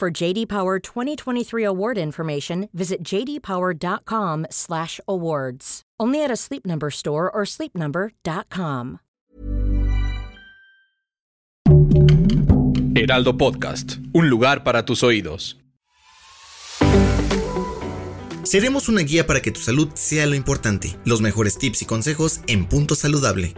For JD Power 2023 award information, visit jdpower.com/awards. Only at a Sleep Number store or sleepnumber.com. Heraldo Podcast, un lugar para tus oídos. Seremos una guía para que tu salud sea lo importante. Los mejores tips y consejos en Punto Saludable.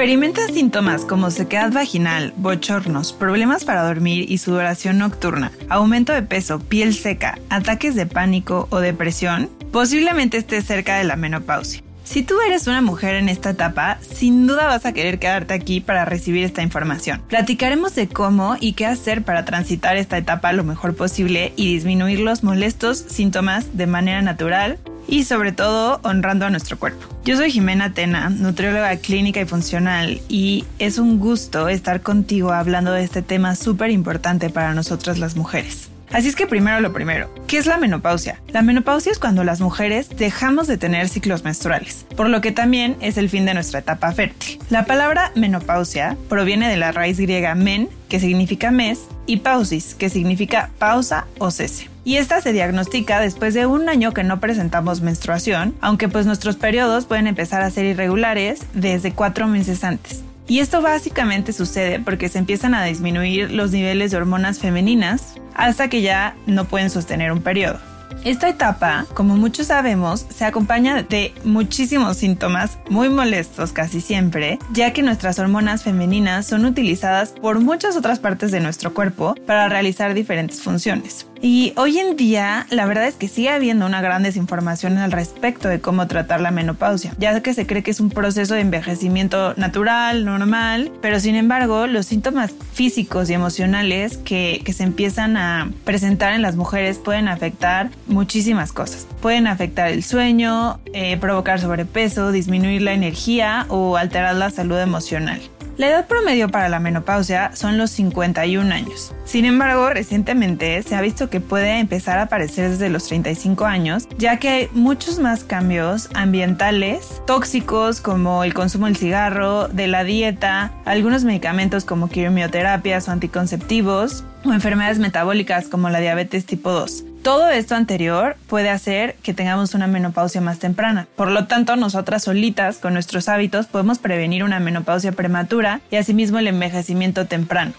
Experimenta síntomas como sequedad vaginal, bochornos, problemas para dormir y sudoración nocturna, aumento de peso, piel seca, ataques de pánico o depresión. Posiblemente estés cerca de la menopausia. Si tú eres una mujer en esta etapa, sin duda vas a querer quedarte aquí para recibir esta información. Platicaremos de cómo y qué hacer para transitar esta etapa lo mejor posible y disminuir los molestos síntomas de manera natural y sobre todo honrando a nuestro cuerpo. Yo soy Jimena Tena, nutrióloga clínica y funcional y es un gusto estar contigo hablando de este tema súper importante para nosotras las mujeres. Así es que primero lo primero, ¿qué es la menopausia? La menopausia es cuando las mujeres dejamos de tener ciclos menstruales, por lo que también es el fin de nuestra etapa fértil. La palabra menopausia proviene de la raíz griega men, que significa mes, y pausis, que significa pausa o cese. Y esta se diagnostica después de un año que no presentamos menstruación, aunque pues nuestros periodos pueden empezar a ser irregulares desde cuatro meses antes. Y esto básicamente sucede porque se empiezan a disminuir los niveles de hormonas femeninas hasta que ya no pueden sostener un periodo. Esta etapa, como muchos sabemos, se acompaña de muchísimos síntomas muy molestos casi siempre, ya que nuestras hormonas femeninas son utilizadas por muchas otras partes de nuestro cuerpo para realizar diferentes funciones. Y hoy en día, la verdad es que sigue habiendo una gran desinformación al respecto de cómo tratar la menopausia, ya que se cree que es un proceso de envejecimiento natural, normal, pero sin embargo, los síntomas físicos y emocionales que, se empiezan a presentar en las mujeres pueden afectar muchísimas cosas. Pueden afectar el sueño, eh, provocar sobrepeso, disminuir la energía o alterar la salud emocional. La edad promedio para la menopausia son los 51 años. Sin embargo, recientemente se ha visto que puede empezar a aparecer desde los 35 años, ya que hay muchos más cambios ambientales, tóxicos como el consumo del cigarro, de la dieta, algunos medicamentos como quimioterapias o anticonceptivos, o enfermedades metabólicas como la diabetes tipo 2. Todo esto anterior puede hacer que tengamos una menopausia más temprana. Por lo tanto, nosotras solitas, con nuestros hábitos, podemos prevenir una menopausia prematura y asimismo el envejecimiento temprano.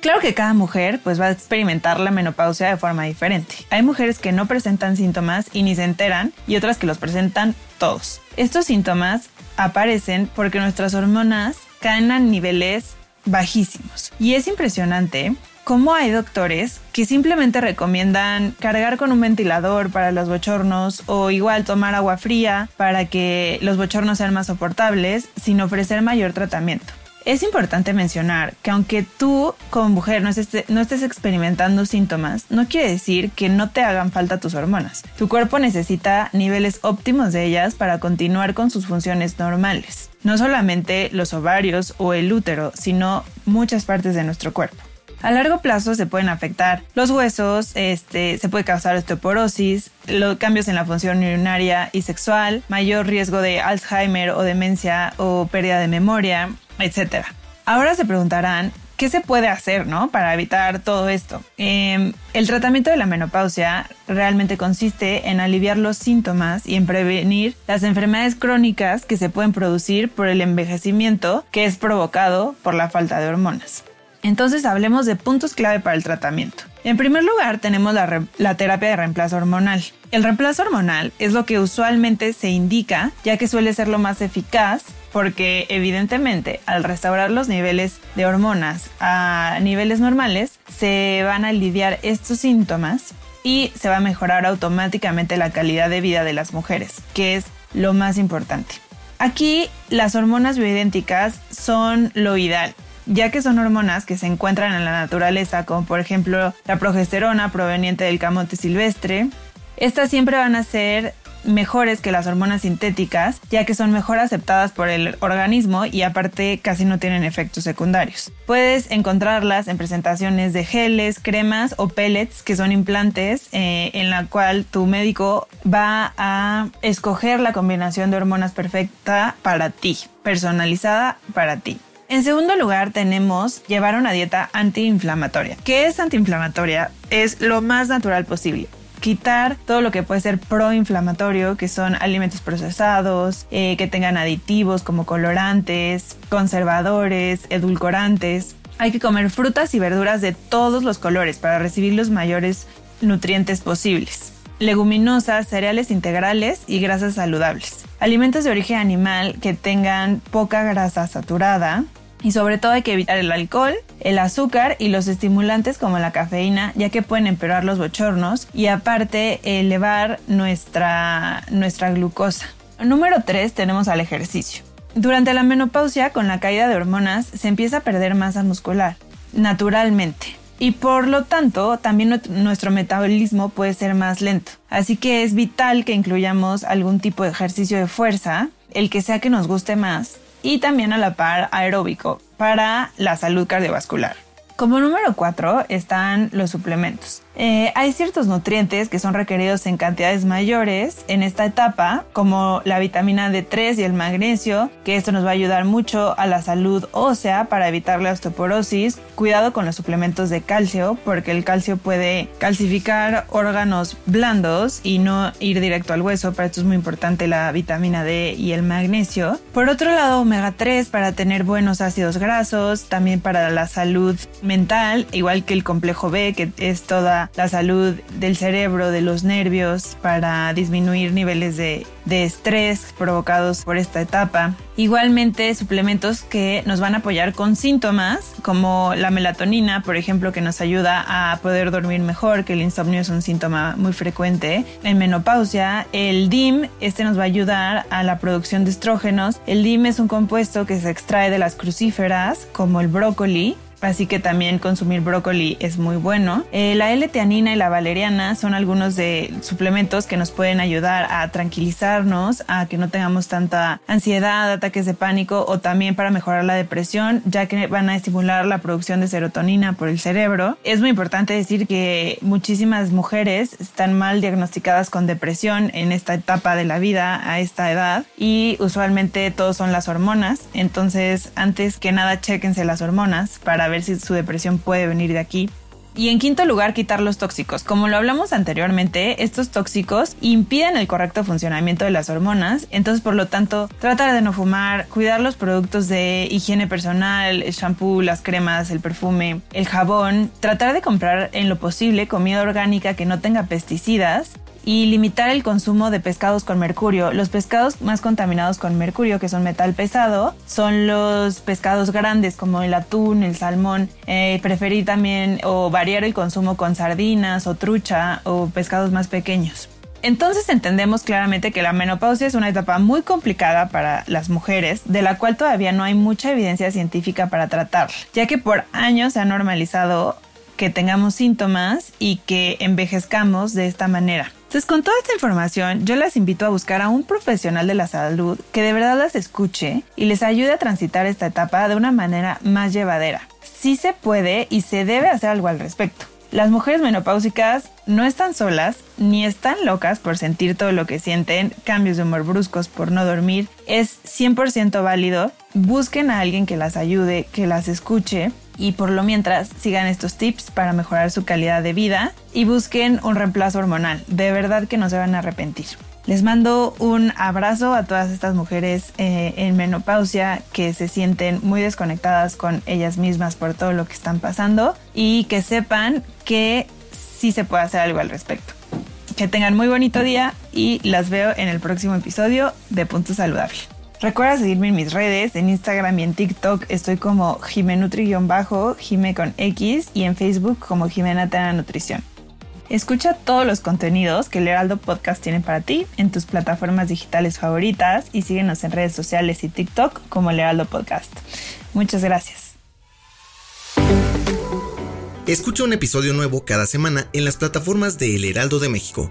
Claro que cada mujer pues va a experimentar la menopausia de forma diferente. Hay mujeres que no presentan síntomas y ni se enteran y otras que los presentan todos. Estos síntomas aparecen porque nuestras hormonas caen a niveles bajísimos. Y es impresionante cómo hay doctores que simplemente recomiendan cargar con un ventilador para los bochornos o igual tomar agua fría para que los bochornos sean más soportables sin ofrecer mayor tratamiento. Es importante mencionar que aunque tú como mujer no estés, no estés, experimentando síntomas, no quiere decir que no te hagan falta tus hormonas. Tu cuerpo necesita niveles óptimos de ellas para continuar con sus funciones normales. No solamente los ovarios o el útero, sino muchas partes de nuestro cuerpo. A largo plazo se pueden afectar los huesos, este, se puede causar osteoporosis, los cambios en la función urinaria y sexual, mayor riesgo de Alzheimer o demencia o pérdida de memoria, etc. Ahora se preguntarán, ¿qué se puede hacer ¿no? para evitar todo esto? Eh, el tratamiento de la menopausia realmente consiste en aliviar los síntomas y en prevenir las enfermedades crónicas que se pueden producir por el envejecimiento que es provocado por la falta de hormonas. Entonces hablemos de puntos clave para el tratamiento. En primer lugar tenemos la, terapia de reemplazo hormonal. El reemplazo hormonal es lo que usualmente se indica ya que suele ser lo más eficaz porque evidentemente al restaurar los niveles de hormonas a niveles normales se van a lidiar estos síntomas y se va a mejorar automáticamente la calidad de vida de las mujeres, que es lo más importante. Aquí las hormonas bioidénticas son lo ideal ya que son hormonas que se encuentran en la naturaleza, como por ejemplo la progesterona proveniente del camote silvestre. Estas siempre van a ser mejores que las hormonas sintéticas, ya que son mejor aceptadas por el organismo y aparte casi no tienen efectos secundarios. Puedes encontrarlas en presentaciones de geles, cremas o pellets, que son implantes eh, en la cual tu médico va a escoger la combinación de hormonas perfecta para ti, personalizada para ti. En segundo lugar tenemos llevar una dieta antiinflamatoria. ¿Qué es antiinflamatoria? Es lo más natural posible quitar todo lo que puede ser proinflamatorio, que son alimentos procesados, eh, que tengan aditivos como colorantes, conservadores, edulcorantes. Hay que comer frutas y verduras de todos los colores para recibir los mayores nutrientes posibles. Leguminosas, cereales integrales y grasas saludables. Alimentos de origen animal que tengan poca grasa saturada, y sobre todo hay que evitar el alcohol, el azúcar y los estimulantes como la cafeína, ya que pueden empeorar los bochornos y aparte elevar nuestra, nuestra glucosa. Número 3 tenemos al ejercicio. Durante la menopausia, con la caída de hormonas, se empieza a perder masa muscular, naturalmente. Y por lo tanto, también nuestro metabolismo puede ser más lento. Así que es vital que incluyamos algún tipo de ejercicio de fuerza, el que sea que nos guste más, y también a la par aeróbico para la salud cardiovascular. Como número 4 están los suplementos. Eh, hay ciertos nutrientes que son requeridos en cantidades mayores en esta etapa, como la vitamina D3 y el magnesio, que esto nos va a ayudar mucho a la salud ósea para evitar la osteoporosis. Cuidado con los suplementos de calcio, porque el calcio puede calcificar órganos blandos y no ir directo al hueso. Para esto es muy importante la vitamina D y el magnesio. Por otro lado, omega 3 para tener buenos ácidos grasos, también para la salud mental, igual que el complejo B, que es toda la salud del cerebro, de los nervios, para disminuir niveles de, estrés provocados por esta etapa. Igualmente suplementos que nos van a apoyar con síntomas como la melatonina, por ejemplo, que nos ayuda a poder dormir mejor, que el insomnio es un síntoma muy frecuente. En menopausia, el DIM, este nos va a ayudar a la producción de estrógenos. El DIM es un compuesto que se extrae de las crucíferas, como el brócoli, Así que también consumir brócoli es muy bueno. Eh, la L-teanina y la valeriana son algunos de suplementos que nos pueden ayudar a tranquilizarnos, a que no tengamos tanta ansiedad, ataques de pánico o también para mejorar la depresión, ya que van a estimular la producción de serotonina por el cerebro. Es muy importante decir que muchísimas mujeres están mal diagnosticadas con depresión en esta etapa de la vida, a esta edad, y usualmente todos son las hormonas. Entonces, antes que nada, chequense las hormonas para ver si su depresión puede venir de aquí. Y en quinto lugar, quitar los tóxicos. Como lo hablamos anteriormente, estos tóxicos impiden el correcto funcionamiento de las hormonas. Entonces, por lo tanto, tratar de no fumar, cuidar los productos de higiene personal, el shampoo, las cremas, el perfume, el jabón. Tratar de comprar en lo posible comida orgánica que no tenga pesticidas y limitar el consumo de pescados con mercurio. Los pescados más contaminados con mercurio, que son metal pesado, son los pescados grandes como el atún, el salmón. Eh, preferir también o variar el consumo con sardinas o trucha o pescados más pequeños. Entonces entendemos claramente que la menopausia es una etapa muy complicada para las mujeres, de la cual todavía no hay mucha evidencia científica para tratar, ya que por años se ha normalizado que tengamos síntomas y que envejezcamos de esta manera. Entonces, con toda esta información, yo las invito a buscar a un profesional de la salud que de verdad las escuche y les ayude a transitar esta etapa de una manera más llevadera. Sí se puede y se debe hacer algo al respecto. Las mujeres menopáusicas no están solas ni están locas por sentir todo lo que sienten, cambios de humor bruscos por no dormir. Es 100% válido. Busquen a alguien que las ayude, que las escuche y por lo mientras sigan estos tips para mejorar su calidad de vida y busquen un reemplazo hormonal. De verdad que no se van a arrepentir. Les mando un abrazo a todas estas mujeres eh, en menopausia que se sienten muy desconectadas con ellas mismas por todo lo que están pasando y que sepan que sí se puede hacer algo al respecto. Que tengan muy bonito día y las veo en el próximo episodio de Punto Saludable. Recuerda seguirme en mis redes, en Instagram y en TikTok estoy como Jimenutri-bajo, Jime con X y en Facebook como Jimena Tena Nutrición. Escucha todos los contenidos que el Heraldo Podcast tiene para ti en tus plataformas digitales favoritas y síguenos en redes sociales y TikTok como el Heraldo Podcast. Muchas gracias. Escucha un episodio nuevo cada semana en las plataformas de El Heraldo de México.